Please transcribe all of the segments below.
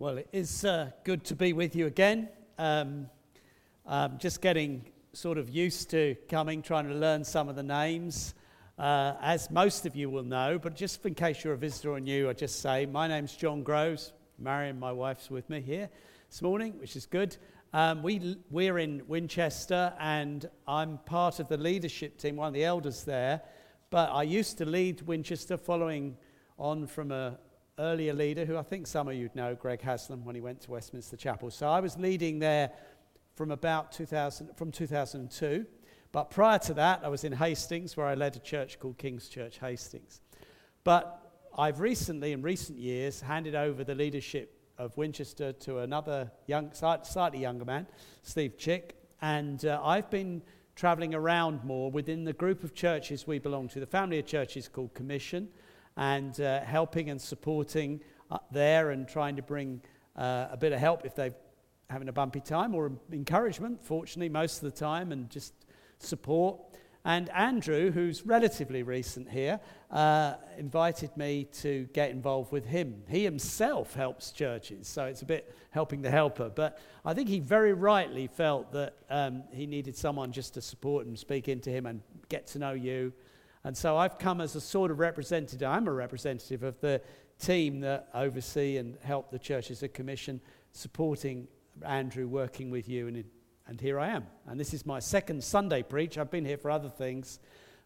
Well, it is uh, good to be with you again. Um, um, just getting sort of used to coming, trying to learn some of the names, uh, as most of you will know. But just in case you're a visitor or new, I just say my name's John Groves. Marion, my wife's with me here this morning, which is good. Um, we, we're in Winchester, and I'm part of the leadership team, one of the elders there. But I used to lead Winchester following on from a, earlier leader who I think some of you'd know, Greg Haslam, when he went to Westminster Chapel. So I was leading there from about 2000, from 2002. But prior to that, I was in Hastings, where I led a church called King's Church Hastings. But I've recently, in recent years, handed over the leadership of Winchester to another young, slightly younger man, Steve Chick. And uh, I've been traveling around more within the group of churches we belong to, the family of churches called Commission and uh, helping and supporting up there and trying to bring uh, a bit of help if they're having a bumpy time or encouragement, fortunately, most of the time, and just support. And Andrew, who's relatively recent here, uh, invited me to get involved with him. He himself helps churches, so it's a bit helping the helper. But I think he very rightly felt that um, he needed someone just to support and speak into him and get to know you and so I've come as a sort of representative, I'm a representative of the team that oversee and help the church as a commission, supporting Andrew, working with you, and, and here I am. And this is my second Sunday preach. I've been here for other things.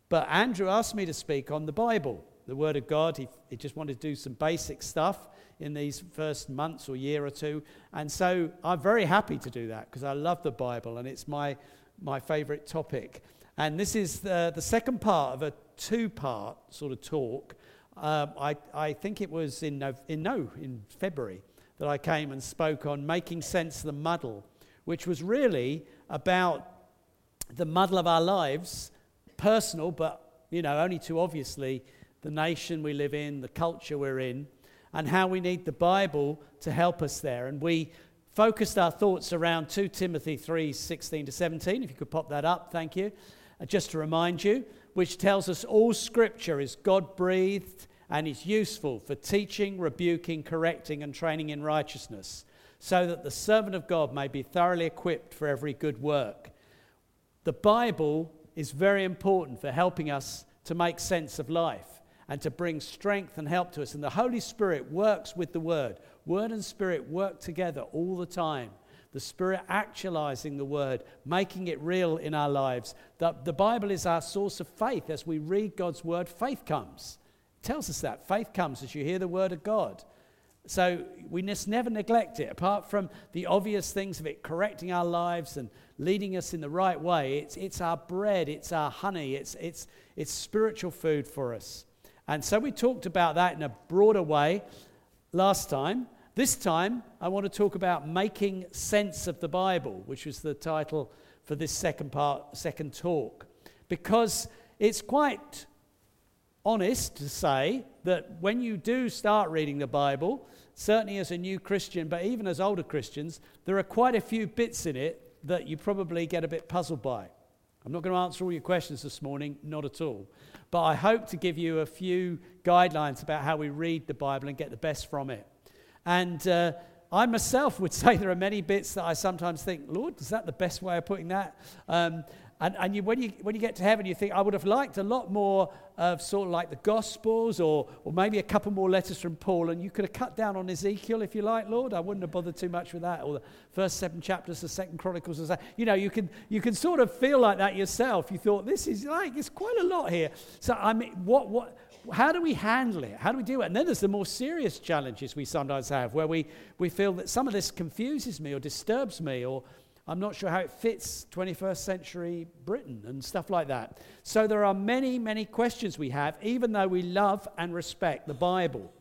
But Andrew asked me to speak on the Bible, the Word of God. He, he just wanted to do some basic stuff in these first months or year or two. And so I'm very happy to do that because I love the Bible and it's my, my favorite topic. And this is the, the second part of a two part sort of talk. Um, I, I think it was in, in, no, in February that I came and spoke on making sense of the muddle, which was really about the muddle of our lives, personal, but you know, only too obviously the nation we live in, the culture we're in, and how we need the Bible to help us there. And we focused our thoughts around 2 Timothy 3 16 to 17. If you could pop that up, thank you. Uh, just to remind you, which tells us all scripture is God breathed and is useful for teaching, rebuking, correcting, and training in righteousness, so that the servant of God may be thoroughly equipped for every good work. The Bible is very important for helping us to make sense of life and to bring strength and help to us. And the Holy Spirit works with the Word. Word and Spirit work together all the time the Spirit actualizing the Word, making it real in our lives. The, the Bible is our source of faith. As we read God's Word, faith comes. It tells us that. Faith comes as you hear the Word of God. So we must never neglect it. Apart from the obvious things of it correcting our lives and leading us in the right way, it's, it's our bread, it's our honey, it's, it's, it's spiritual food for us. And so we talked about that in a broader way last time. This time, I want to talk about making sense of the Bible, which was the title for this second part, second talk, because it's quite honest to say that when you do start reading the Bible, certainly as a new Christian, but even as older Christians, there are quite a few bits in it that you probably get a bit puzzled by. I'm not going to answer all your questions this morning, not at all. But I hope to give you a few guidelines about how we read the Bible and get the best from it. And uh, I myself would say there are many bits that I sometimes think, Lord, is that the best way of putting that? Um, and, and you, when, you, when you get to heaven, you think, I would have liked a lot more of sort of like the Gospels or, or maybe a couple more letters from Paul. And you could have cut down on Ezekiel if you like, Lord. I wouldn't have bothered too much with that. Or the first seven chapters, the second Chronicles. Or you know, you can, you can sort of feel like that yourself. You thought, this is like, it's quite a lot here. So, I mean, what, what, how do we handle it? How do we do it? And then there's the more serious challenges we sometimes have where we, we feel that some of this confuses me or disturbs me or I'm not sure how it fits 21st century Britain and stuff like that. So there are many, many questions we have, even though we love and respect the Bible.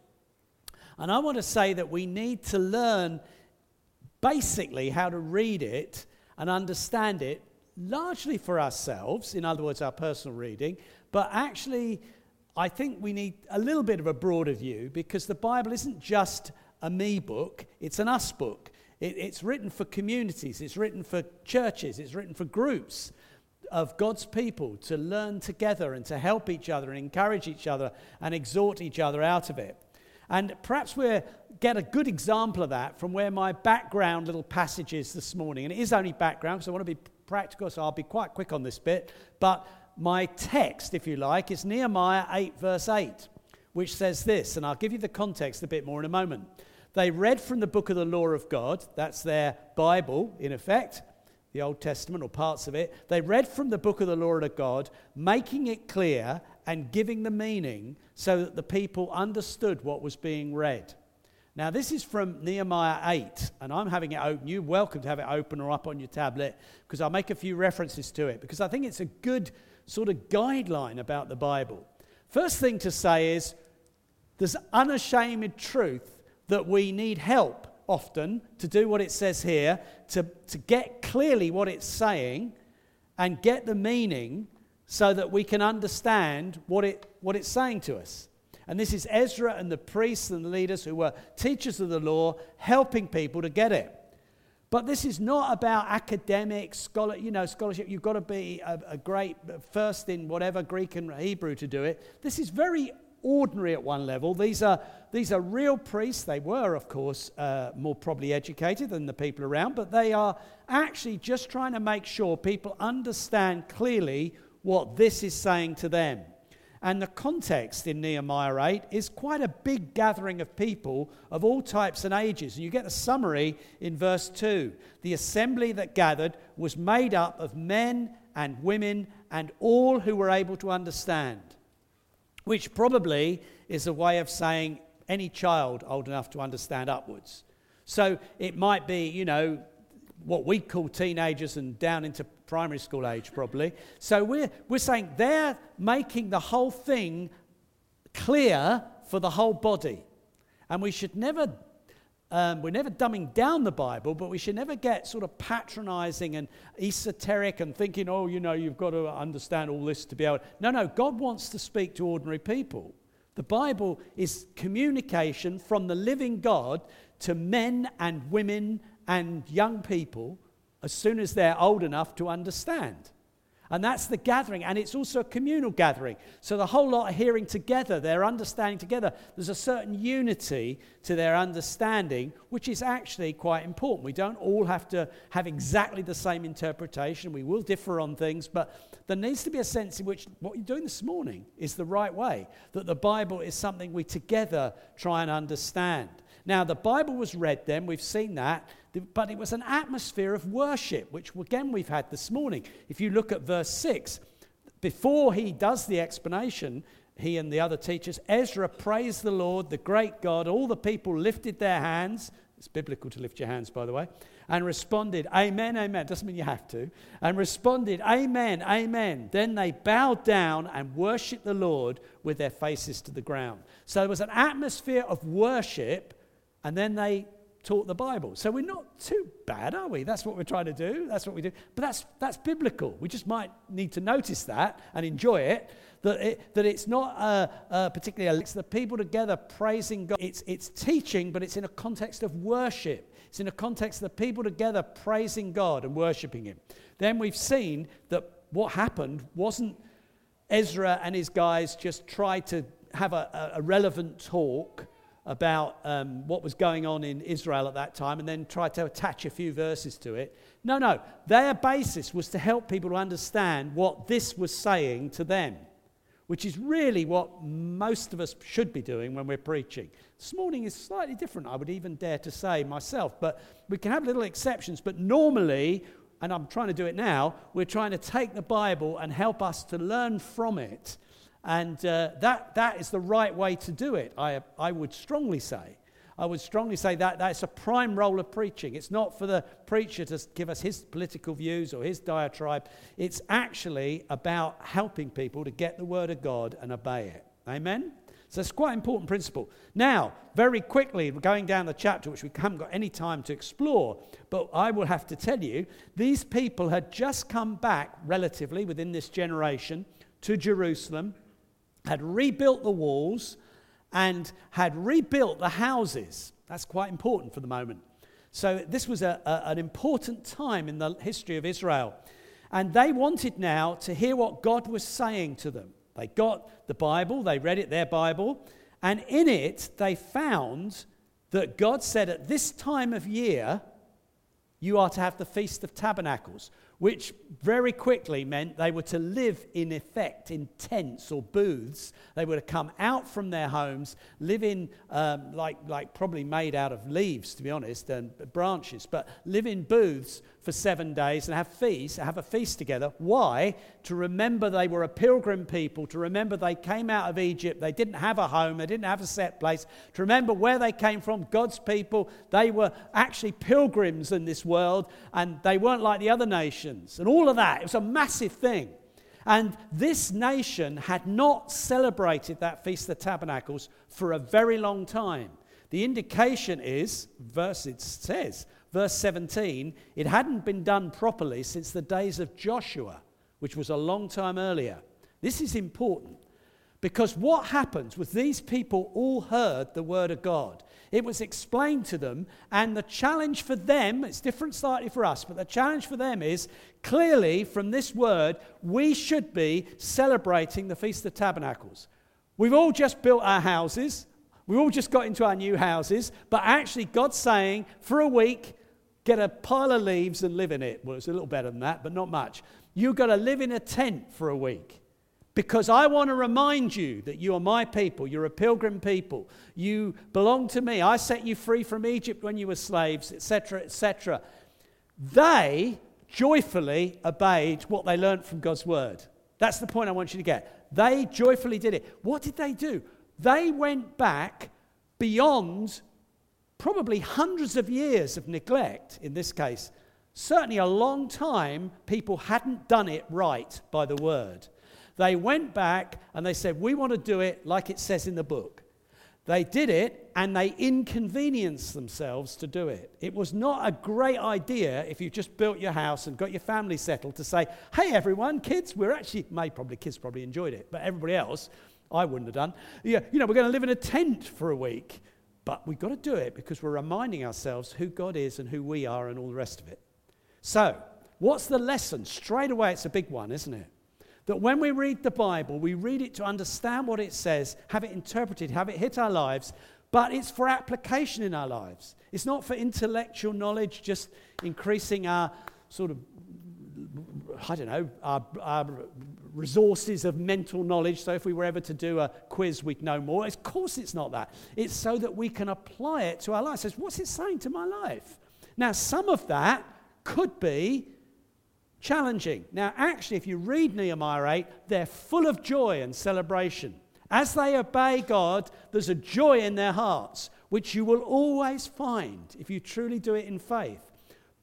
And I want to say that we need to learn basically how to read it and understand it largely for ourselves, in other words, our personal reading, but actually I think we need a little bit of a broader view because the Bible isn't just a me book, it's an us book. It, it's written for communities, it's written for churches, it's written for groups of God's people to learn together and to help each other and encourage each other and exhort each other out of it. And perhaps we'll get a good example of that from where my background little passage is this morning. And it is only background because I want to be practical, so I'll be quite quick on this bit. But my text, if you like, is Nehemiah 8, verse 8, which says this, and I'll give you the context a bit more in a moment. They read from the book of the law of God, that's their Bible, in effect, the Old Testament or parts of it. They read from the book of the law of God, making it clear and giving the meaning so that the people understood what was being read. Now, this is from Nehemiah 8, and I'm having it open. You're welcome to have it open or up on your tablet because I'll make a few references to it because I think it's a good sort of guideline about the Bible. First thing to say is there's unashamed truth that we need help often to do what it says here, to, to get clearly what it's saying and get the meaning so that we can understand what, it, what it's saying to us. And this is Ezra and the priests and the leaders who were teachers of the law helping people to get it. But this is not about academic scholar, you know, scholarship. You've got to be a, a great first in whatever Greek and Hebrew to do it. This is very ordinary at one level. These are, these are real priests. They were, of course, uh, more probably educated than the people around, but they are actually just trying to make sure people understand clearly what this is saying to them. And the context in Nehemiah 8 is quite a big gathering of people of all types and ages. And you get a summary in verse 2. The assembly that gathered was made up of men and women and all who were able to understand, which probably is a way of saying any child old enough to understand upwards. So it might be, you know, what we call teenagers and down into primary school age, probably. So we're, we're saying they're making the whole thing clear for the whole body. And we should never, um, we're never dumbing down the Bible, but we should never get sort of patronizing and esoteric and thinking, oh, you know, you've got to understand all this to be able. No, no, God wants to speak to ordinary people. The Bible is communication from the living God to men and women and young people as soon as they're old enough to understand. And that's the gathering. And it's also a communal gathering. So the whole lot are hearing together, they're understanding together. There's a certain unity to their understanding, which is actually quite important. We don't all have to have exactly the same interpretation. We will differ on things, but there needs to be a sense in which what you're doing this morning is the right way, that the Bible is something we together try and understand. Now, the Bible was read then, we've seen that, but it was an atmosphere of worship, which again we've had this morning. If you look at verse 6, before he does the explanation, he and the other teachers, Ezra praised the Lord, the great God. All the people lifted their hands. It's biblical to lift your hands, by the way. And responded, Amen, Amen. Doesn't mean you have to. And responded, Amen, Amen. Then they bowed down and worshiped the Lord with their faces to the ground. So there was an atmosphere of worship and then they taught the Bible. So we're not too bad, are we? That's what we're trying to do. That's what we do. But that's, that's biblical. We just might need to notice that and enjoy it. That, it, that it's not uh, uh, particularly, it's the people together praising God. It's, it's teaching, but it's in a context of worship. It's in a context of the people together praising God and worshiping Him. Then we've seen that what happened wasn't Ezra and his guys just tried to have a, a relevant talk about um, what was going on in Israel at that time and then try to attach a few verses to it. No, no. Their basis was to help people to understand what this was saying to them, which is really what most of us should be doing when we're preaching. This morning is slightly different, I would even dare to say myself, but we can have little exceptions. But normally, and I'm trying to do it now, we're trying to take the Bible and help us to learn from it and uh, that, that is the right way to do it, I, I would strongly say. I would strongly say that that's a prime role of preaching. It's not for the preacher to give us his political views or his diatribe. It's actually about helping people to get the word of God and obey it. Amen? So it's quite an important principle. Now, very quickly, we're going down the chapter, which we haven't got any time to explore, but I will have to tell you, these people had just come back relatively within this generation to Jerusalem had rebuilt the walls and had rebuilt the houses. That's quite important for the moment. So, this was a, a, an important time in the history of Israel. And they wanted now to hear what God was saying to them. They got the Bible, they read it, their Bible, And in it, they found that God said, At this time of year, you are to have the Feast of Tabernacles, which very quickly meant they were to live in effect in tents or booths. They were to come out from their homes, live in, um, like, like probably made out of leaves, to be honest, and branches, but live in booths for seven days and have feasts, have a feast together. Why? To remember they were a pilgrim people, to remember they came out of Egypt, they didn't have a home, they didn't have a set place, to remember where they came from, God's people. They were actually pilgrims in this world and they weren't like the other nations. And all of that, it was a massive thing. And this nation had not celebrated that Feast of the Tabernacles for a very long time. The indication is, verse it says, verse 17, it hadn't been done properly since the days of Joshua, which was a long time earlier. This is important because what happens was these people all heard the word of God. It was explained to them, and the challenge for them, it's different slightly for us, but the challenge for them is clearly from this word, we should be celebrating the Feast of Tabernacles. We've all just built our houses, we all just got into our new houses, but actually, God's saying for a week, get a pile of leaves and live in it. Well, it's a little better than that, but not much. You've got to live in a tent for a week. Because I want to remind you that you are my people. You're a pilgrim people. You belong to me. I set you free from Egypt when you were slaves, etc., etc. They joyfully obeyed what they learned from God's word. That's the point I want you to get. They joyfully did it. What did they do? They went back beyond probably hundreds of years of neglect in this case. Certainly, a long time people hadn't done it right by the word. They went back and they said, We want to do it like it says in the book. They did it and they inconvenienced themselves to do it. It was not a great idea if you just built your house and got your family settled to say, Hey, everyone, kids, we're actually, may probably, kids probably enjoyed it, but everybody else, I wouldn't have done. Yeah, you know, we're going to live in a tent for a week. But we've got to do it because we're reminding ourselves who God is and who we are and all the rest of it. So, what's the lesson? Straight away, it's a big one, isn't it? That when we read the Bible, we read it to understand what it says, have it interpreted, have it hit our lives, but it's for application in our lives. It's not for intellectual knowledge, just increasing our sort of, I don't know, our, our resources of mental knowledge. So if we were ever to do a quiz, we'd know more. Of course, it's not that. It's so that we can apply it to our life. Says, what's it saying to my life? Now, some of that could be challenging. Now, actually, if you read Nehemiah 8, they're full of joy and celebration. As they obey God, there's a joy in their hearts, which you will always find if you truly do it in faith.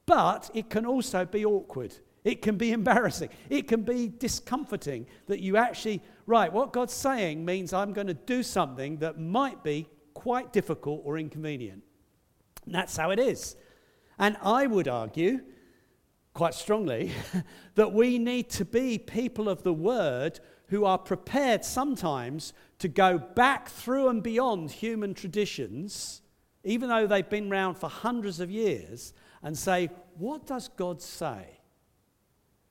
But it can also be awkward. It can be embarrassing. It can be discomforting that you actually, right, what God's saying means I'm going to do something that might be quite difficult or inconvenient. And that's how it is. And I would argue, quite strongly, that we need to be people of the word who are prepared sometimes to go back through and beyond human traditions, even though they've been around for hundreds of years, and say, what does God say?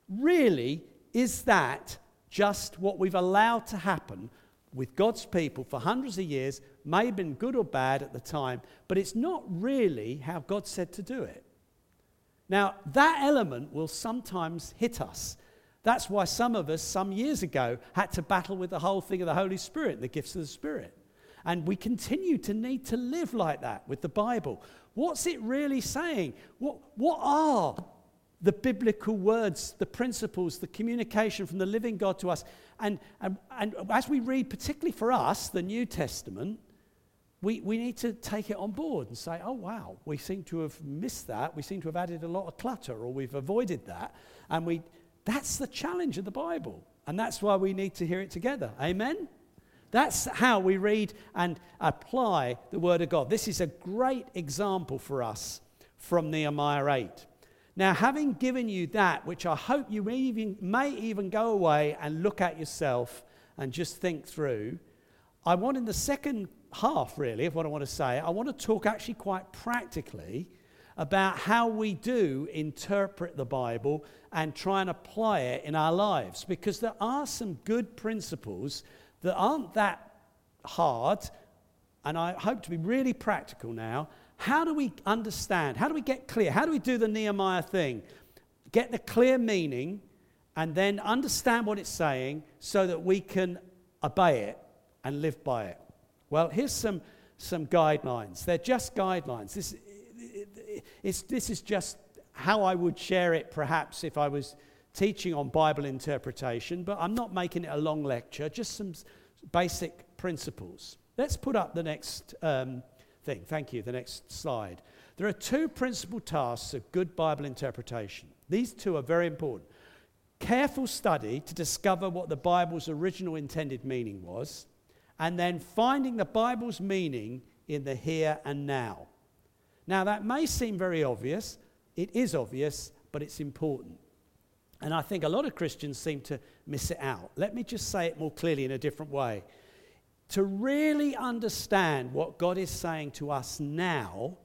Really, is that just what we've allowed to happen with God's people for hundreds of years? May have been good or bad at the time, but it's not really how God said to do it. Now, that element will sometimes hit us. That's why some of us, some years ago, had to battle with the whole thing of the Holy Spirit, the gifts of the Spirit. And we continue to need to live like that with the Bible. What's it really saying? What, what are the biblical words, the principles, the communication from the living God to us. And, and, and as we read, particularly for us, the New Testament, we, we need to take it on board and say, oh, wow, we seem to have missed that. We seem to have added a lot of clutter or we've avoided that. And we, that's the challenge of the Bible. And that's why we need to hear it together. Amen? That's how we read and apply the Word of God. This is a great example for us from Nehemiah 8. Now, having given you that, which I hope you may even, may even go away and look at yourself and just think through, I want in the second half, really, of what I want to say, I want to talk actually quite practically about how we do interpret the Bible and try and apply it in our lives. Because there are some good principles that aren't that hard and I hope to be really practical now. How do we understand? How do we get clear? How do we do the Nehemiah thing? Get the clear meaning and then understand what it's saying so that we can obey it and live by it. Well, here's some, some guidelines. They're just guidelines. This, this is just how I would share it perhaps if I was teaching on Bible interpretation, but I'm not making it a long lecture, just some basic principles. Let's put up the next um, thing. Thank you. The next slide. There are two principal tasks of good Bible interpretation. These two are very important. Careful study to discover what the Bible's original intended meaning was, and then finding the Bible's meaning in the here and now. Now, that may seem very obvious. It is obvious, but it's important. And I think a lot of Christians seem to miss it out. Let me just say it more clearly in a different way to really understand what God is saying to us now,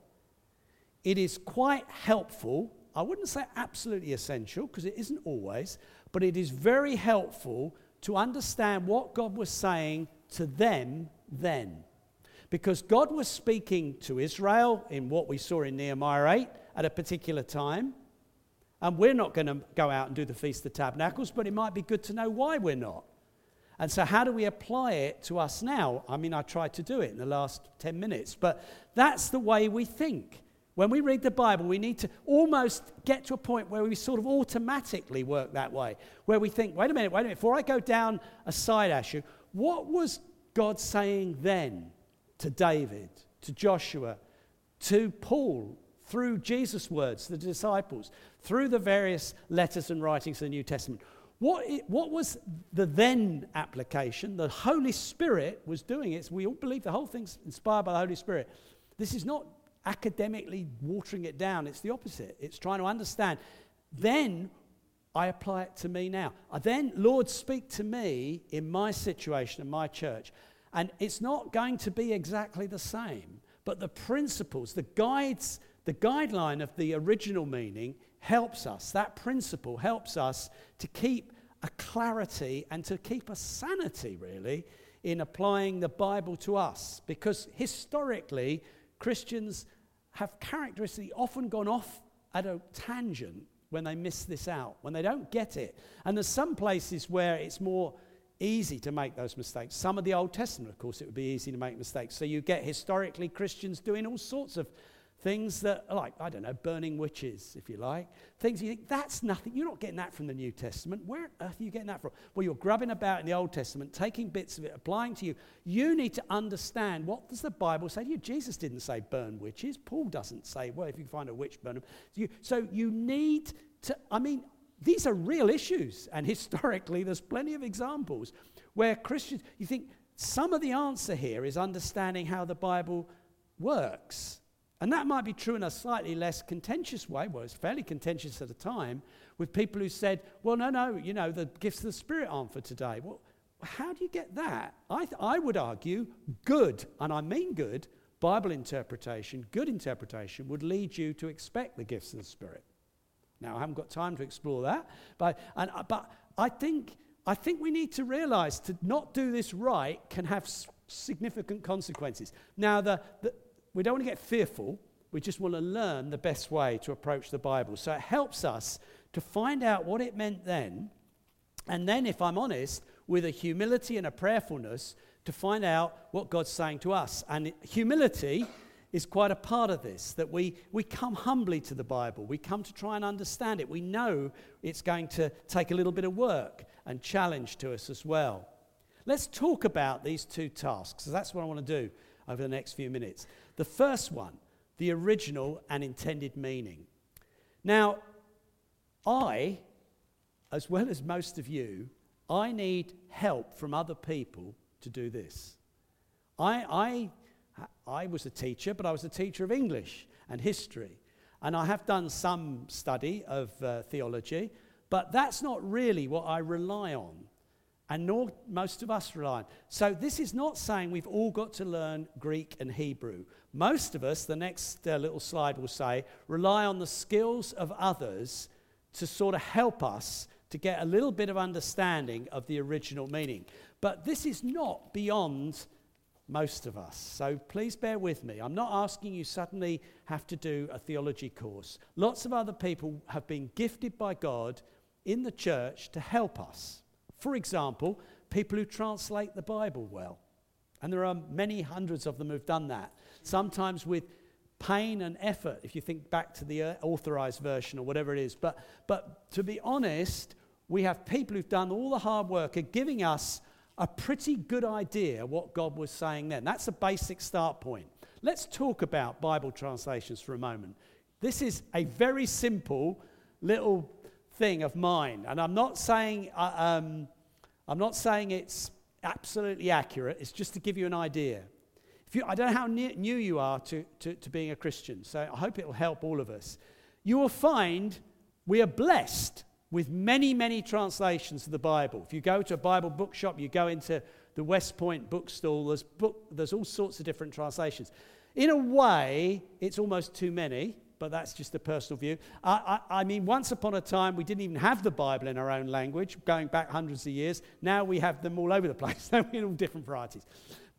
it is quite helpful. I wouldn't say absolutely essential because it isn't always, but it is very helpful to understand what God was saying to them then. Because God was speaking to Israel in what we saw in Nehemiah 8 at a particular time. And we're not going to go out and do the Feast of Tabernacles, but it might be good to know why we're not. And so, how do we apply it to us now? I mean, I tried to do it in the last 10 minutes, but that's the way we think. When we read the Bible, we need to almost get to a point where we sort of automatically work that way, where we think, wait a minute, wait a minute, before I go down a side issue, what was God saying then to David, to Joshua, to Paul, through Jesus' words, the disciples, through the various letters and writings of the New Testament? What, it, what was the then application? The Holy Spirit was doing it. We all believe the whole thing's inspired by the Holy Spirit. This is not academically watering it down, it's the opposite. It's trying to understand. Then I apply it to me now. I then, Lord, speak to me in my situation in my church. And it's not going to be exactly the same, but the principles, the guides, the guideline of the original meaning helps us. That principle helps us to keep a clarity and to keep a sanity, really, in applying the Bible to us. Because historically, Christians have characteristically often gone off at a tangent when they miss this out, when they don't get it. And there's some places where it's more easy to make those mistakes. Some of the Old Testament, of course, it would be easy to make mistakes. So you get historically Christians doing all sorts of Things that are like, I don't know, burning witches, if you like. Things you think, that's nothing. You're not getting that from the New Testament. Where on earth are you getting that from? Well, you're grubbing about in the Old Testament, taking bits of it, applying to you. You need to understand what does the Bible say to you? Jesus didn't say burn witches. Paul doesn't say, well, if you find a witch, burn them. You, so you need to, I mean, these are real issues. And historically, there's plenty of examples where Christians, you think some of the answer here is understanding how the Bible works. And that might be true in a slightly less contentious way. Well, it's fairly contentious at the time with people who said, well, no, no, you know, the gifts of the Spirit aren't for today. Well, how do you get that? I, th- I would argue good, and I mean good, Bible interpretation, good interpretation, would lead you to expect the gifts of the Spirit. Now, I haven't got time to explore that, but, and, uh, but I, think, I think we need to realize to not do this right can have significant consequences. Now, the, the, we don't want to get fearful. We just want to learn the best way to approach the Bible. So it helps us to find out what it meant then. And then, if I'm honest, with a humility and a prayerfulness, to find out what God's saying to us. And humility is quite a part of this that we, we come humbly to the Bible. We come to try and understand it. We know it's going to take a little bit of work and challenge to us as well. Let's talk about these two tasks. That's what I want to do over the next few minutes. The first one, the original and intended meaning. Now, I, as well as most of you, I need help from other people to do this. I, I, I was a teacher, but I was a teacher of English and history. And I have done some study of uh, theology, but that's not really what I rely on and nor most of us rely on. So, this is not saying we've all got to learn Greek and Hebrew. Most of us, the next uh, little slide will say, rely on the skills of others to sort of help us to get a little bit of understanding of the original meaning. But this is not beyond most of us. So please bear with me. I'm not asking you suddenly have to do a theology course. Lots of other people have been gifted by God in the church to help us. For example, people who translate the Bible well. And there are many hundreds of them who've done that, sometimes with pain and effort, if you think back to the uh, authorized version or whatever it is. But, but to be honest, we have people who've done all the hard work of giving us a pretty good idea what God was saying then. That's a basic start point. Let's talk about Bible translations for a moment. This is a very simple little thing of mine, and I'm not saying uh, um, I'm not saying it's absolutely accurate. It's just to give you an idea. If you, I don't know how new you are to, to, to being a Christian, so I hope it will help all of us. You will find we are blessed with many, many translations of the Bible. If you go to a Bible bookshop, you go into the West Point bookstall, there's, book, there's all sorts of different translations. In a way, it's almost too many, but that's just a personal view. I, I, I, mean, once upon a time, we didn't even have the Bible in our own language, going back hundreds of years. Now we have them all over the place, in all different varieties.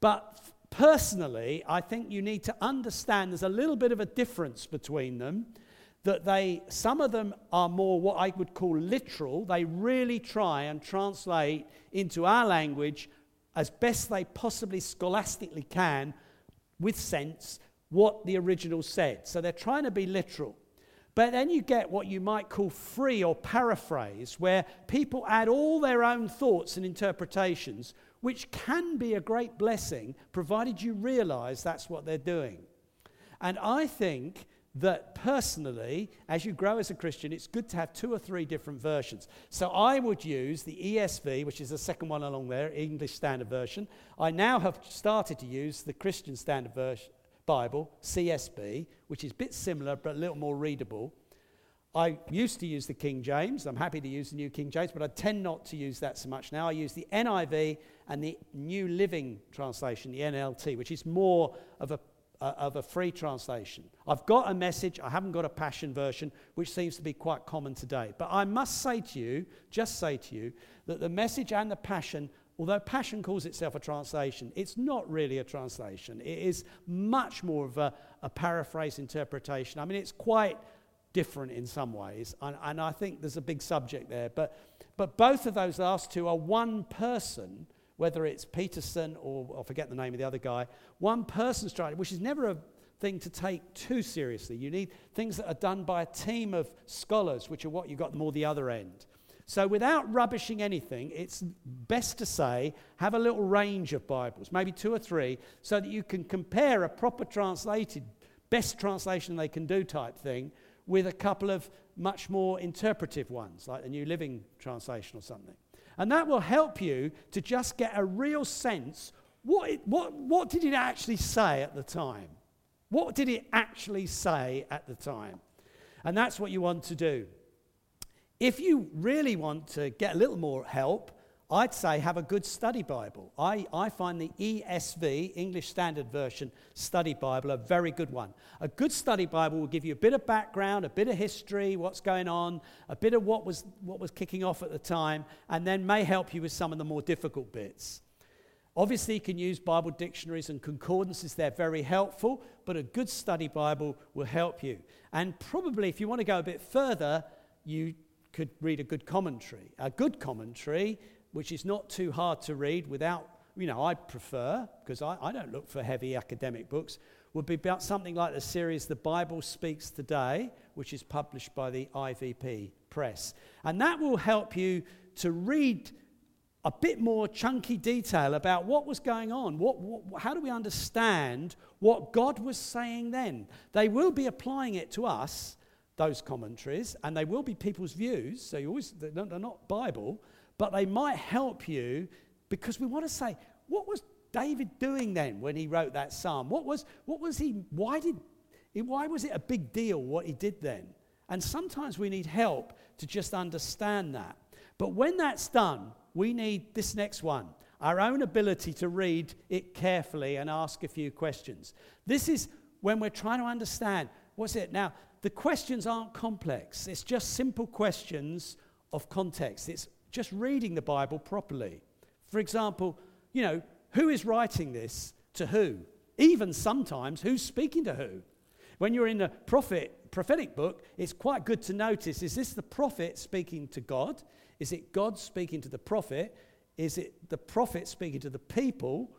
But personally, I think you need to understand there's a little bit of a difference between them that they, some of them are more what I would call literal. They really try and translate into our language as best they possibly scholastically can with sense what the original said. So they're trying to be literal. But then you get what you might call free or paraphrase, where people add all their own thoughts and interpretations, which can be a great blessing, provided you realize that's what they're doing. And I think that personally, as you grow as a Christian, it's good to have two or three different versions. So I would use the ESV, which is the second one along there, English Standard Version. I now have started to use the Christian Standard Version Bible, CSB, which is a bit similar but a little more readable. I used to use the King James. I'm happy to use the New King James, but I tend not to use that so much now. I use the NIV and the New Living Translation, the NLT, which is more of a uh, of a free translation. I've got a message, I haven't got a passion version, which seems to be quite common today. But I must say to you, just say to you, that the message and the passion, although passion calls itself a translation, it's not really a translation. It is much more of a, a paraphrase interpretation. I mean, it's quite different in some ways, and, and I think there's a big subject there. But, but both of those last two are one person whether it's Peterson or I forget the name of the other guy, one person's trying, which is never a thing to take too seriously. You need things that are done by a team of scholars, which are what you got more the other end. So, without rubbishing anything, it's best to say have a little range of Bibles, maybe two or three, so that you can compare a proper translated, best translation they can do type thing with a couple of much more interpretive ones, like the New Living Translation or something. And that will help you to just get a real sense what, it, what, what did it actually say at the time? What did it actually say at the time? And that's what you want to do. If you really want to get a little more help, I'd say have a good study Bible. I, I find the ESV, English Standard Version study Bible, a very good one. A good study Bible will give you a bit of background, a bit of history, what's going on, a bit of what was, what was kicking off at the time, and then may help you with some of the more difficult bits. Obviously, you can use Bible dictionaries and concordances, they're very helpful, but a good study Bible will help you. And probably, if you want to go a bit further, you could read a good commentary. A good commentary which is not too hard to read without, you know, I prefer, because I, I don't look for heavy academic books, would be about something like the series The Bible Speaks Today, which is published by the IVP Press. And that will help you to read a bit more chunky detail about what was going on. What, what, how do we understand what God was saying then? They will be applying it to us, those commentaries, and they will be people's views. So you always, they're not Bible, but they might help you because we want to say, what was David doing then when he wrote that psalm? What was, what was he, why did, why was it a big deal what he did then? And sometimes we need help to just understand that. But when that's done, we need this next one our own ability to read it carefully and ask a few questions. This is when we're trying to understand what's it. Now, the questions aren't complex, it's just simple questions of context. It's just reading the Bible properly. For example, you know, who is writing this? to who? Even sometimes, who's speaking to who? When you're in a prophet, prophetic book, it's quite good to notice is this the prophet speaking to God? Is it God speaking to the prophet? Is it the prophet speaking to the people?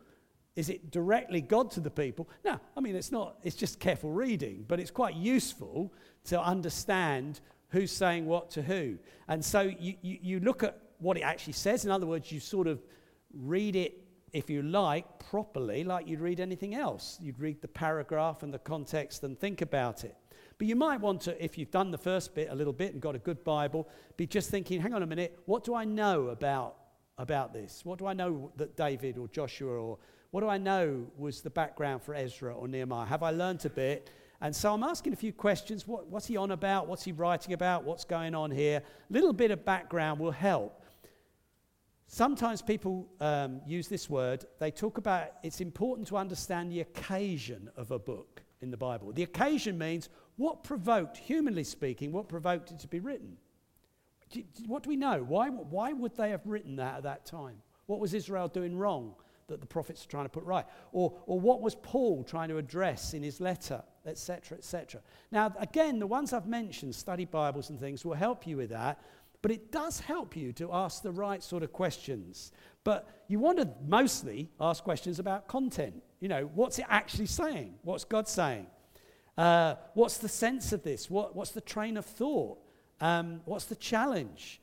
Is it directly God to the people? No, I mean, it's not, it's just careful reading, but it's quite useful to understand who's saying what to who. And so you, you, you look at what it actually says. In other words, you sort of read it, if you like, properly, like you'd read anything else. You'd read the paragraph and the context and think about it. But you might want to, if you've done the first bit a little bit and got a good Bible, be just thinking, hang on a minute, what do I know about, about this? What do I know that David or Joshua or what do I know was the background for Ezra or Nehemiah? Have I learnt a bit? And so I'm asking a few questions. What, what's he on about? What's he writing about? What's going on here? A little bit of background will help. Sometimes people um, use this word. They talk about it's important to understand the occasion of a book in the Bible. The occasion means what provoked, humanly speaking, what provoked it to be written. What do we know? Why, why would they have written that at that time? What was Israel doing wrong? That the prophets are trying to put right? Or, or what was Paul trying to address in his letter, etc., etc. Now, again, the ones I've mentioned, study Bibles and things, will help you with that. But it does help you to ask the right sort of questions. But you want to mostly ask questions about content. You know, what's it actually saying? What's God saying? Uh, what's the sense of this? What, what's the train of thought? Um, what's the challenge?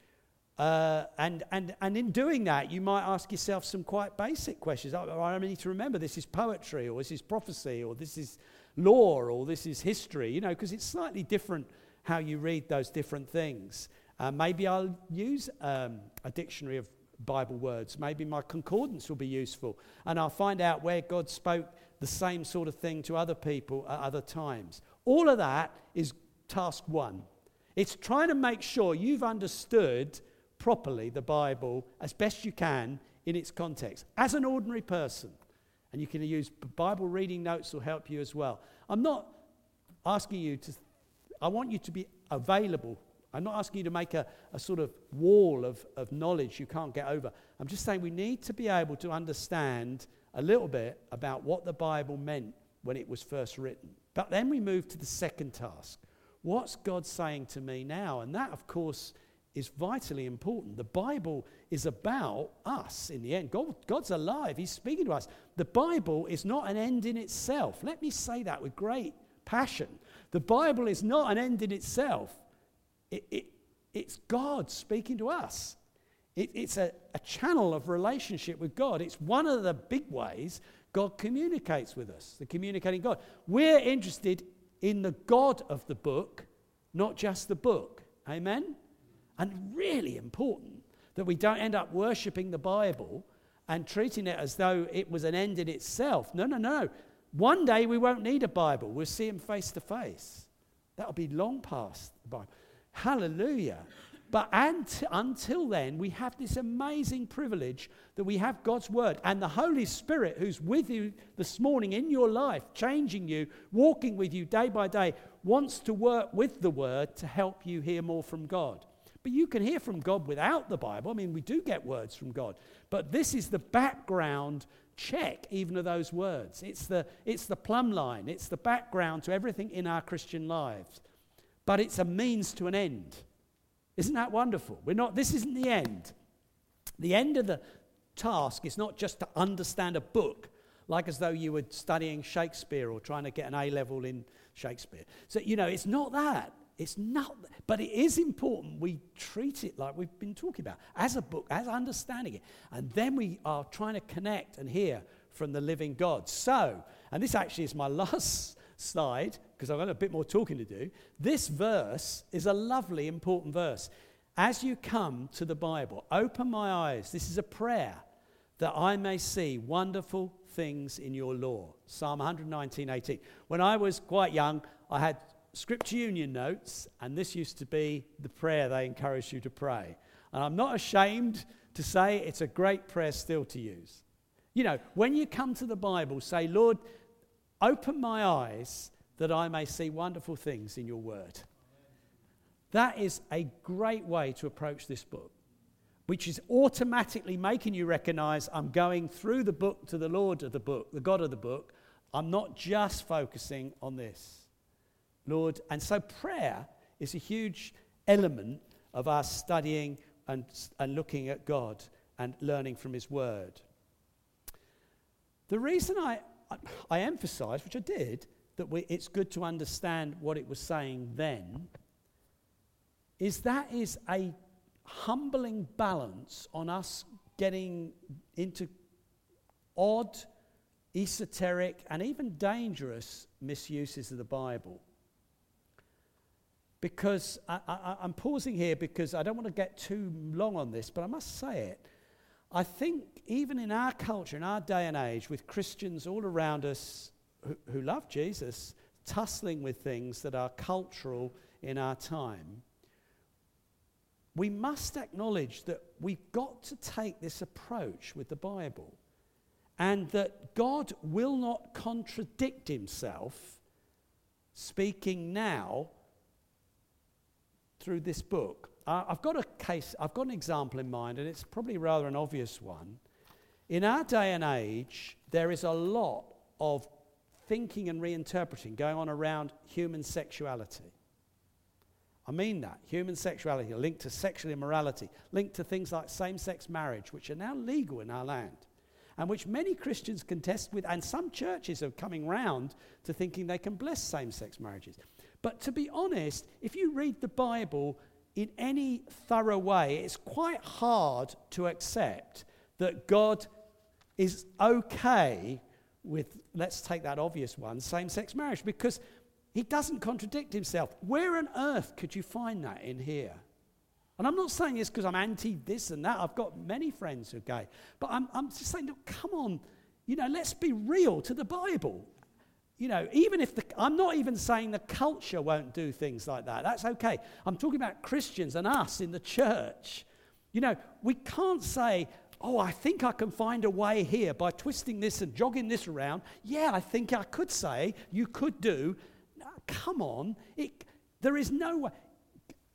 Uh, and, and, and in doing that, you might ask yourself some quite basic questions. I, I need to remember this is poetry, or this is prophecy, or this is law, or this is history, you know, because it's slightly different how you read those different things. Uh, maybe I'll use um, a dictionary of Bible words. Maybe my concordance will be useful, and I'll find out where God spoke the same sort of thing to other people at other times. All of that is task one. It's trying to make sure you've understood properly the Bible as best you can in its context as an ordinary person. And you can use Bible reading notes will help you as well. I'm not asking you to, I want you to be available. I'm not asking you to make a, a sort of wall of, of knowledge you can't get over. I'm just saying we need to be able to understand a little bit about what the Bible meant when it was first written. But then we move to the second task. What's God saying to me now? And that, of course, is vitally important. The Bible is about us in the end. God, God's alive, He's speaking to us. The Bible is not an end in itself. Let me say that with great passion. The Bible is not an end in itself, it, it, it's God speaking to us. It, it's a, a channel of relationship with God. It's one of the big ways God communicates with us, the communicating God. We're interested in the God of the book, not just the book. Amen? And really important that we don't end up worshipping the Bible and treating it as though it was an end in itself. No, no, no. One day we won't need a Bible. We'll see him face to face. That'll be long past the Bible. Hallelujah. But and, until then, we have this amazing privilege that we have God's Word and the Holy Spirit who's with you this morning in your life, changing you, walking with you day by day, wants to work with the Word to help you hear more from God. But you can hear from God without the Bible. I mean, we do get words from God. But this is the background check, even of those words. It's the, it's the plumb line, it's the background to everything in our Christian lives. But it's a means to an end. Isn't that wonderful? We're not, this isn't the end. The end of the task is not just to understand a book, like as though you were studying Shakespeare or trying to get an A level in Shakespeare. So, you know, it's not that. It's not, but it is important we treat it like we've been talking about, as a book, as understanding it. And then we are trying to connect and hear from the living God. So, and this actually is my last slide, because I've got a bit more talking to do. This verse is a lovely, important verse. As you come to the Bible, open my eyes. This is a prayer that I may see wonderful things in your law. Psalm 119, 18. When I was quite young, I had Scripture Union notes, and this used to be the prayer they encouraged you to pray. And I'm not ashamed to say it's a great prayer still to use. You know, when you come to the Bible, say, Lord, open my eyes that I may see wonderful things in your word. That is a great way to approach this book. which is automatically making you recognize I'm going through the book to the Lord of the book, the God of the book. I'm not just focusing on this. Lord, and so prayer is a huge element of our studying and, and looking at God and learning from His Word. The reason I, I, emphasize, which I did, that we, it's good to understand what it was saying then, is that is a humbling balance on us getting into odd, esoteric, and even dangerous misuses of the Bible. Because I, am pausing here because I don't want to get too long on this, but I must say it. I think even in our culture, in our day and age, with Christians all around us who, who love Jesus, tussling with things that are cultural in our time, we must acknowledge that we've got to take this approach with the Bible and that God will not contradict himself speaking now through this book. Uh, I've got a case, I've got an example in mind, and it's probably rather an obvious one. In our day and age, there is a lot of thinking and reinterpreting going on around human sexuality. I mean that. Human sexuality linked to sexual immorality, linked to things like same sex marriage, which are now legal in our land, and which many Christians contest with, and some churches are coming round to thinking they can bless same sex marriages. But to be honest, if you read the Bible in any thorough way, it's quite hard to accept that God is okay with, let's take that obvious one, same sex marriage, because he doesn't contradict himself. Where on earth could you find that in here? And I'm not saying this because I'm anti this and that. I've got many friends who are gay. But I'm, I'm just saying, look, come on, you know, let's be real to the Bible. You know, even if the, I'm not even saying the culture won't do things like that. That's okay. I'm talking about Christians and us in the church. You know, we can't say, oh, I think I can find a way here by twisting this and jogging this around. Yeah, I think I could say, you could do come on. It, there is no way.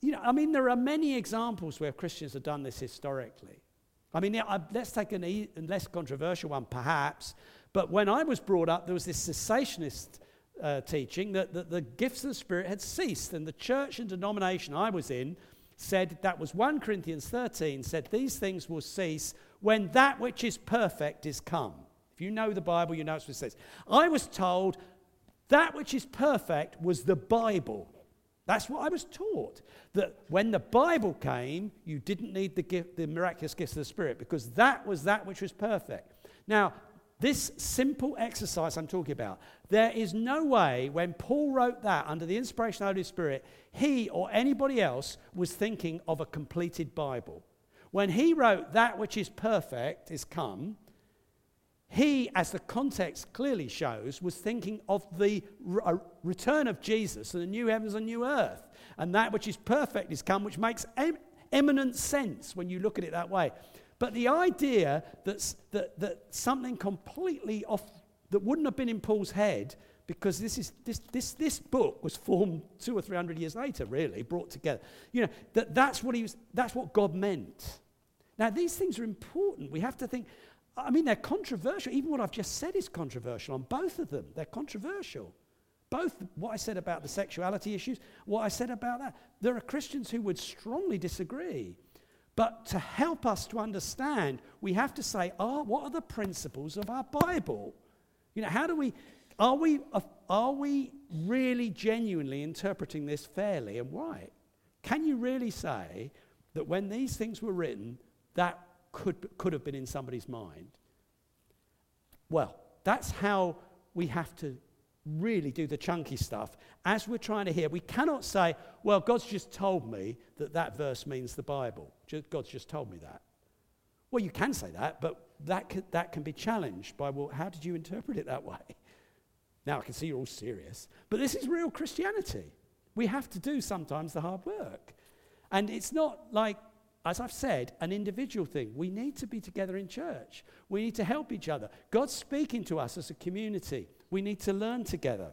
You know, I mean, there are many examples where Christians have done this historically. I mean, let's take a e- less controversial one, perhaps. But when I was brought up, there was this cessationist uh, teaching that, that the gifts of the Spirit had ceased. And the church and denomination I was in said that was 1 Corinthians 13 said these things will cease when that which is perfect is come. If you know the Bible, you know what it says. I was told that which is perfect was the Bible. That's what I was taught. That when the Bible came, you didn't need the, gift, the miraculous gifts of the Spirit because that was that which was perfect. Now, this simple exercise I'm talking about, there is no way when Paul wrote that under the inspiration of the Holy Spirit, he or anybody else was thinking of a completed Bible. When he wrote that which is perfect is come, he, as the context clearly shows, was thinking of the re- return of Jesus and the new heavens and new earth. And that which is perfect is come, which makes em- eminent sense when you look at it that way. But the idea that, that, that something completely off, that wouldn't have been in Paul's head, because this, is, this, this, this book was formed two or three hundred years later, really, brought together. You know, that that's what, he was, that's what God meant. Now, these things are important. We have to think I mean, they're controversial. Even what I've just said is controversial on both of them. They're controversial. Both what I said about the sexuality issues, what I said about that. There are Christians who would strongly disagree. But to help us to understand, we have to say, oh, what are the principles of our Bible? You know, how do we, are we, are we really genuinely interpreting this fairly and right? Can you really say that when these things were written, that could, could have been in somebody's mind. Well, that's how we have to really do the chunky stuff. As we're trying to hear, we cannot say, well, God's just told me that that verse means the Bible. God's just told me that. Well, you can say that, but that can, that can be challenged by, well, how did you interpret it that way? Now, I can see you're all serious, but this is real Christianity. We have to do sometimes the hard work. And it's not like as I've said, an individual thing. We need to be together in church. We need to help each other. God's speaking to us as a community. We need to learn together.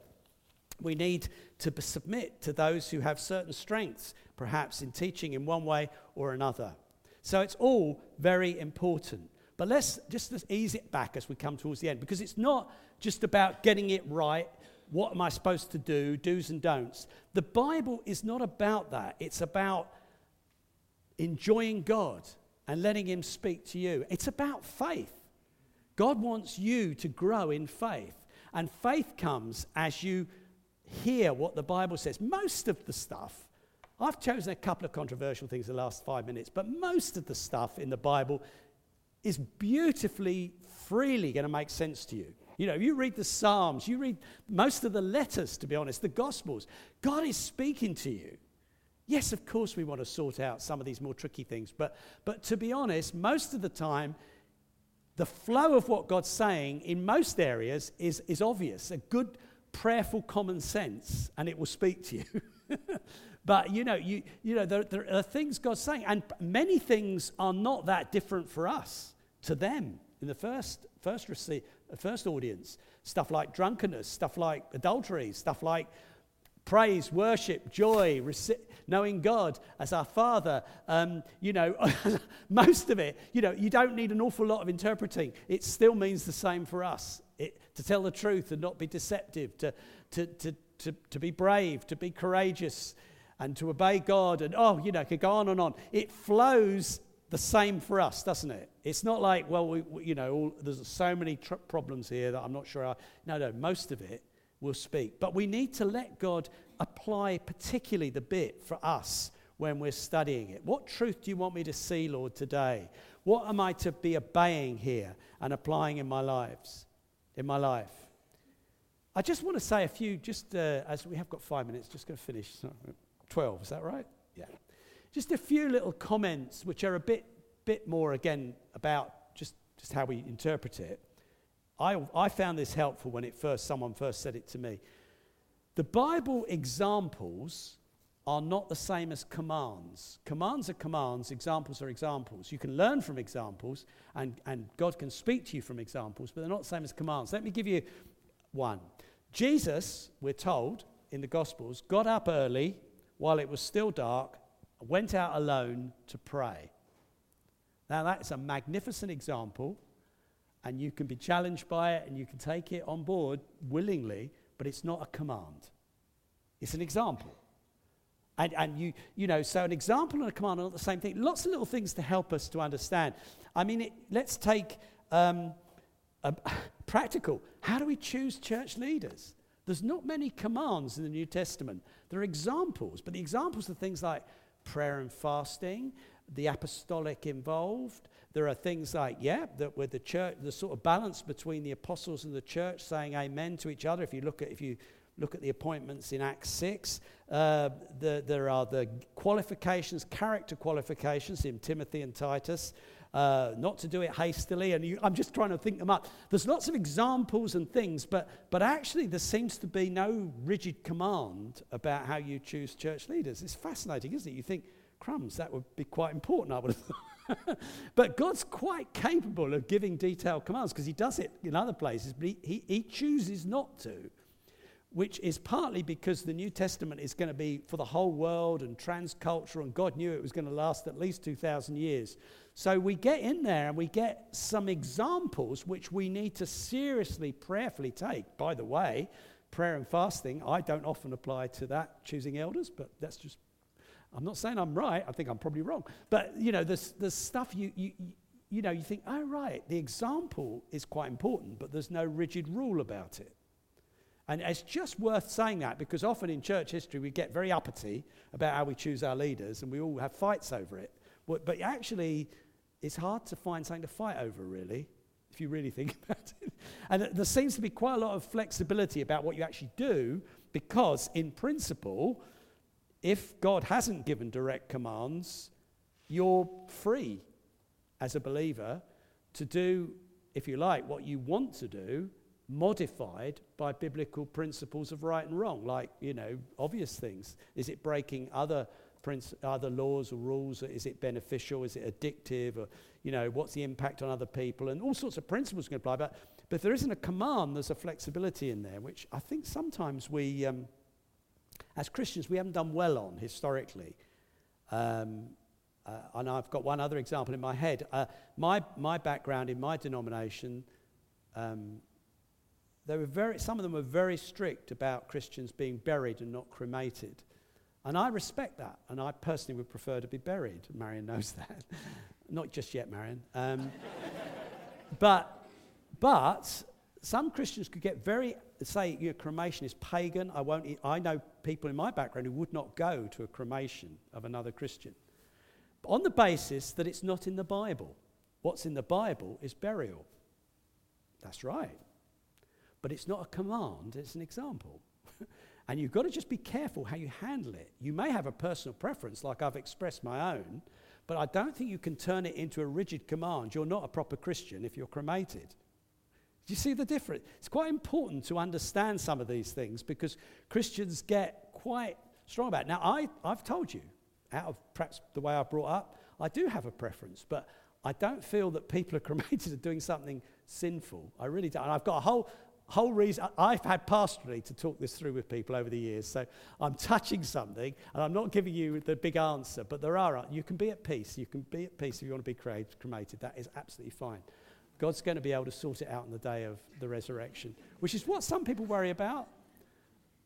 We need to submit to those who have certain strengths, perhaps in teaching in one way or another. So it's all very important. But let's just ease it back as we come towards the end because it's not just about getting it right. What am I supposed to do? Do's and don'ts. The Bible is not about that. It's about enjoying God and letting Him speak to you. It's about faith. God wants you to grow in faith. And faith comes as you hear what the Bible says. Most of the stuff, I've chosen a couple of controversial things in the last five minutes, but most of the stuff in the Bible is beautifully, freely going to make sense to you. You know, you read the Psalms, you read most of the letters, to be honest, the Gospels. God is speaking to you. Yes, of course, we want to sort out some of these more tricky things, but, but to be honest, most of the time, the flow of what God's saying in most areas is, is obvious. A good, prayerful common sense, and it will speak to you. but you know, you, you know there, there are things God's saying, and many things are not that different for us to them in the first, first, receive, first audience. Stuff like drunkenness, stuff like adultery, stuff like praise, worship, joy, knowing God as our Father. Um, you know, most of it, you know, you don't need an awful lot of interpreting. It still means the same for us. It, to tell the truth and not be deceptive, to, to, to, to, to be brave, to be courageous, and to obey God. And oh, you know, it could go on and on. It flows the same for us, doesn't it? It's not like, well, we, we, you know, all, there's so many tr- problems here that I'm not sure. I, no, no, most of it will speak. But we need to let God apply particularly the bit for us when we're studying it. What truth do you want me to see, Lord, today? What am I to be obeying here and applying in my lives? In my life. I just want to say a few, just uh, as we have got five minutes, just going to finish. 12, is that right? Yeah. Just a few little comments which are a bit, bit more, again, about just, just how we interpret it. I, I found this helpful when it first, someone first said it to me. The Bible examples are not the same as commands. Commands are commands, examples are examples. You can learn from examples, and, and God can speak to you from examples, but they're not the same as commands. Let me give you one. Jesus, we're told in the Gospels, got up early while it was still dark, went out alone to pray. Now, that's a magnificent example and you can be challenged by it and you can take it on board willingly, but it's not a command. It's an example. And, and you, you know, so an example and a command are not the same thing. Lots of little things to help us to understand. I mean, it, let's take um, a, practical. How do we choose church leaders? There's not many commands in the New Testament. There are examples, but the examples are things like prayer and fasting, the apostolic involved, there are things like, yeah, that with the church, the sort of balance between the apostles and the church saying amen to each other. If you look at, if you look at the appointments in Acts 6, uh, the, there are the qualifications, character qualifications in Timothy and Titus. Uh, not to do it hastily, and you, I'm just trying to think them up. There's lots of examples and things, but, but actually, there seems to be no rigid command about how you choose church leaders. It's fascinating, isn't it? You think, crumbs, that would be quite important, I would have thought. but God's quite capable of giving detailed commands because He does it in other places, but he, he, he chooses not to, which is partly because the New Testament is going to be for the whole world and transcultural, and God knew it was going to last at least 2,000 years. So we get in there and we get some examples which we need to seriously, prayerfully take. By the way, prayer and fasting, I don't often apply to that, choosing elders, but that's just I'm not saying I'm right. I think I'm probably wrong. But, you know, there's, there's stuff you, you, you know, you think, oh, right, the example is quite important, but there's no rigid rule about it. And it's just worth saying that because often in church history we get very uppity about how we choose our leaders and we all have fights over it. But actually, it's hard to find something to fight over, really, if you really think about it. And there seems to be quite a lot of flexibility about what you actually do because, in principle, if God hasn't given direct commands, you're free as a believer to do, if you like, what you want to do, modified by biblical principles of right and wrong, like, you know, obvious things. Is it breaking other, princ- other laws or rules? Is it beneficial? Is it addictive? Or, you know, what's the impact on other people? And all sorts of principles can apply. But, but if there isn't a command, there's a flexibility in there, which I think sometimes we. Um, as Christians, we haven't done well on historically. Um, uh, and I've got one other example in my head. Uh, my, my background in my denomination, um, they were very, some of them were very strict about Christians being buried and not cremated. And I respect that, and I personally would prefer to be buried. Marion knows that. not just yet, Marion. Um, but, but some Christians could get very, say, your cremation is pagan. I, won't, I know people in my background who would not go to a cremation of another Christian on the basis that it's not in the Bible. What's in the Bible is burial. That's right. But it's not a command, it's an example. and you've got to just be careful how you handle it. You may have a personal preference, like I've expressed my own, but I don't think you can turn it into a rigid command. You're not a proper Christian if you're cremated. Do you see the difference? It's quite important to understand some of these things because Christians get quite strong about it. Now, I, I've told you, out of perhaps the way I've brought up, I do have a preference, but I don't feel that people are cremated are doing something sinful. I really don't. And I've got a whole, whole reason. I've had pastorally to talk this through with people over the years. So I'm touching something, and I'm not giving you the big answer, but there are. You can be at peace. You can be at peace if you want to be cremated. That is absolutely fine. God's going to be able to sort it out on the day of the resurrection, which is what some people worry about.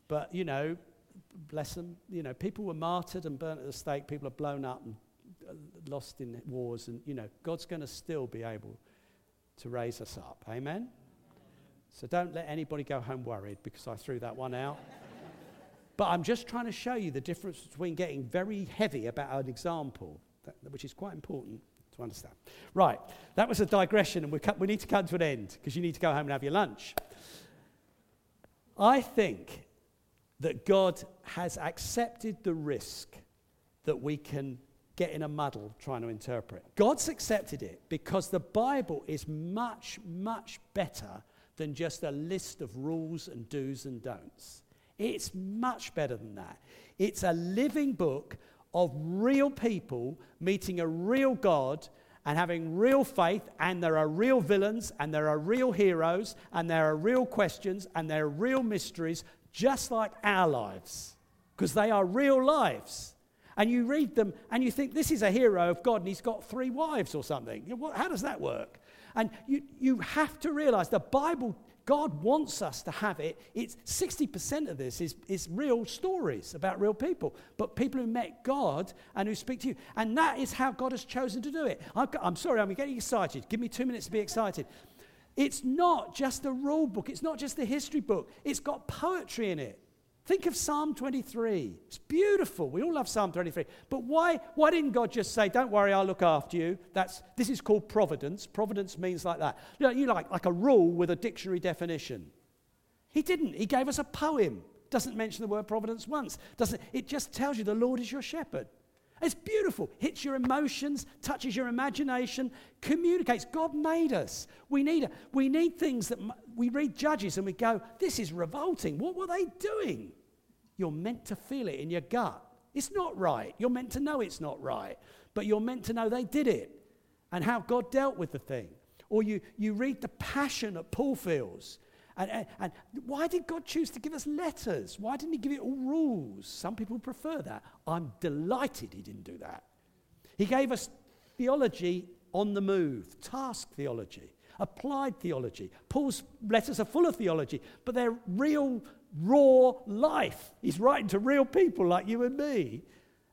But, you know, bless them. You know, people were martyred and burnt at the stake. People are blown up and uh, lost in wars. And, you know, God's going to still be able to raise us up. Amen? So don't let anybody go home worried because I threw that one out. but I'm just trying to show you the difference between getting very heavy about an example, that, which is quite important to understand. Right, that was a digression, and we, we need to come to an end because you need to go home and have your lunch. I think that God has accepted the risk that we can get in a muddle trying to interpret. God's accepted it because the Bible is much, much better than just a list of rules and do's and don'ts. It's much better than that. It's a living book of real people meeting a real God and having real faith, and there are real villains, and there are real heroes, and there are real questions, and there are real mysteries just like our lives, because they are real lives. And you read them and you think, this is a hero of God and he's got three wives or something. How does that work? And you, you have to realize the Bible, God wants us to have it. It's 60% of this is, is real stories about real people, but people who met God and who speak to you. And that is how God has chosen to do it. I'm, I'm sorry, I'm getting excited. Give me two minutes to be excited. It's not just a rule book, it's not just a history book, it's got poetry in it. Think of Psalm 23. It's beautiful. We all love Psalm 23. But why, why didn't God just say, Don't worry, I'll look after you? That's, this is called providence. Providence means like that. You know, you like, like a rule with a dictionary definition. He didn't. He gave us a poem. Doesn't mention the word providence once. Doesn't, it just tells you the Lord is your shepherd. It's beautiful. Hits your emotions, touches your imagination, communicates. God made us. We need, we need things that we read Judges and we go, this is revolting. What were they doing? You're meant to feel it in your gut. It's not right. You're meant to know it's not right. But you're meant to know they did it and how God dealt with the thing. Or you, you read the passion that Paul feels and, and, and, why did God choose to give us letters? Why didn't He give it all rules? Some people prefer that. I'm delighted He didn't do that. He gave us theology on the move, task theology, applied theology. Paul's letters are full of theology, but they're real, raw life. He's writing to real people like you and me,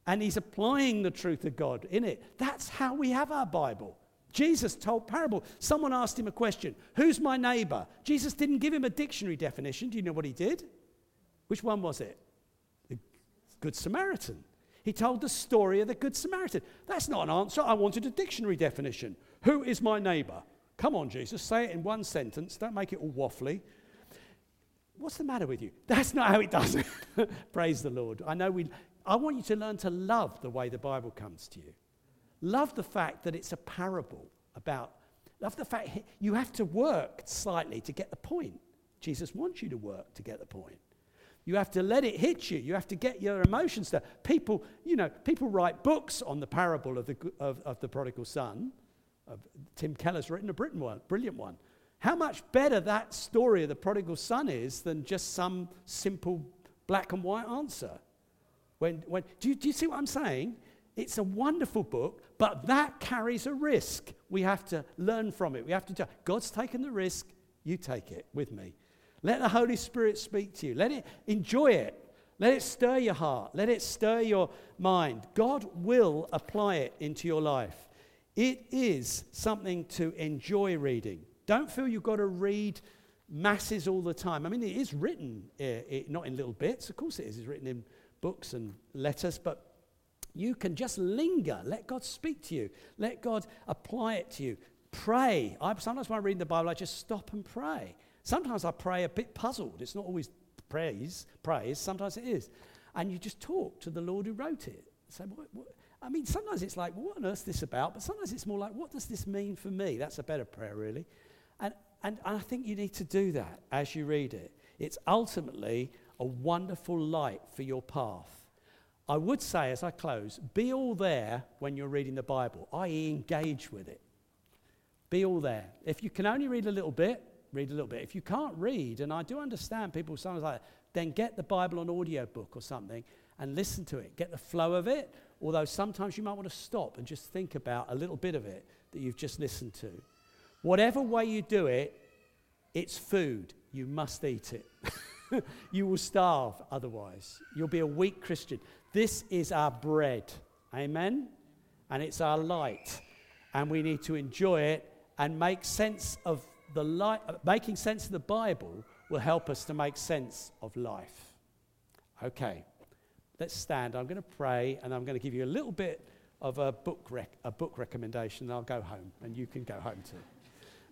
and he's applying the truth of God in it. That's how we have our Bible. Jesus told parable. Someone asked him a question Who's my neighbor? Jesus didn't give him a dictionary definition. Do you know what he did? Which one was it? The Good Samaritan. He told the story of the Good Samaritan. That's not an answer. I wanted a dictionary definition. Who is my neighbor? Come on, Jesus, say it in one sentence. Don't make it all waffly. What's the matter with you? That's not how it does it. Praise the Lord. I know we I want you to learn to love the way the Bible comes to you. Love the fact that it's a parable about, love the fact you have to work slightly to get the point. Jesus wants you to work to get the point. You have to let it hit you. You have to get your emotions there. People, you know, people write books on the parable of the, of, of the prodigal son. Tim Keller's written a one, brilliant one. How much better that story of the prodigal son is than just some simple black and white answer. When, when, do, you, do you see what I'm saying? It's a wonderful book, but that carries a risk. We have to learn from it. We have to. God's taken the risk, you take it with me. Let the Holy Spirit speak to you. Let it enjoy it. Let it stir your heart. Let it stir your mind. God will apply it into your life. It is something to enjoy reading. Don't feel you've got to read masses all the time. I mean, it is written, uh, it, not in little bits. Of course, it is. It's written in books and letters, but you can just linger. Let God speak to you. Let God apply it to you. Pray. I, sometimes when I read the Bible, I just stop and pray. Sometimes I pray a bit puzzled. It's not always praise, praise. Sometimes it is. And you just talk to the Lord who wrote it. Say, what, what? I mean, sometimes it's like, what on earth is this about? But sometimes it's more like, what does this mean for me? That's a better prayer, really. And, and, I think you need to do that as you read it. It's ultimately a wonderful light for your path. I would say, as I close, be all there when you're reading the Bible, i.e., engage with it. Be all there. If you can only read a little bit, read a little bit. If you can't read, and I do understand people sometimes like then get the Bible on audio book or something and listen to it. Get the flow of it, although sometimes you might want to stop and just think about a little bit of it that you've just listened to. Whatever way you do it, it's food. You must eat it. you will starve otherwise. You'll be a weak Christian. This is our bread. Amen? And it's our light. And we need to enjoy it and make sense of the light. Uh, making sense of the Bible will help us to make sense of life. Okay, let's stand. I'm going to pray and I'm going to give you a little bit of a book, rec- a book recommendation and I'll go home and you can go home too.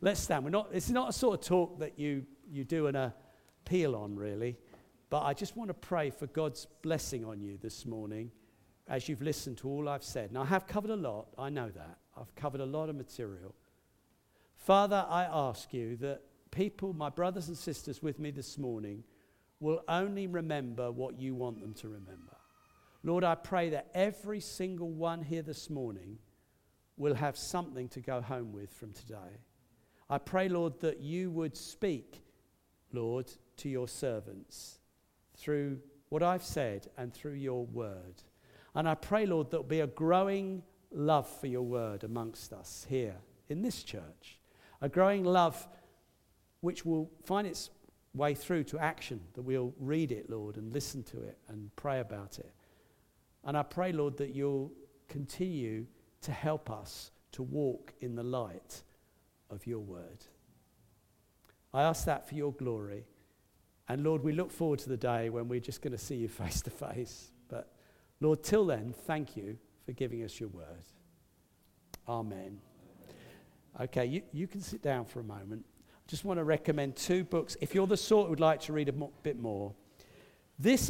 Let's stand. We're not, it's not a sort of talk that you, you do an appeal uh, on, really. But I just want to pray for God's blessing on you this morning as you've listened to all I've said. Now, I have covered a lot. I know that. I've covered a lot of material. Father, I ask you that people, my brothers and sisters with me this morning, will only remember what you want them to remember. Lord, I pray that every single one here this morning will have something to go home with from today. I pray, Lord, that you would speak, Lord, to your servants through what I've said and through your word. And I pray, Lord, there'll be a growing love for your word amongst us here in this church. A growing love which will find its way through to action, that we'll read it, Lord, and listen to it and pray about it. And I pray, Lord, that you'll continue to help us to walk in the light of your word. I ask that for your glory. And Lord, we look forward to the day when we're just going to see you face to face. But Lord, till then, thank you for giving us your word. Amen. Okay, you, you can sit down for a moment. I just want to recommend two books. If you're the sort who would like to read a mo- bit more, this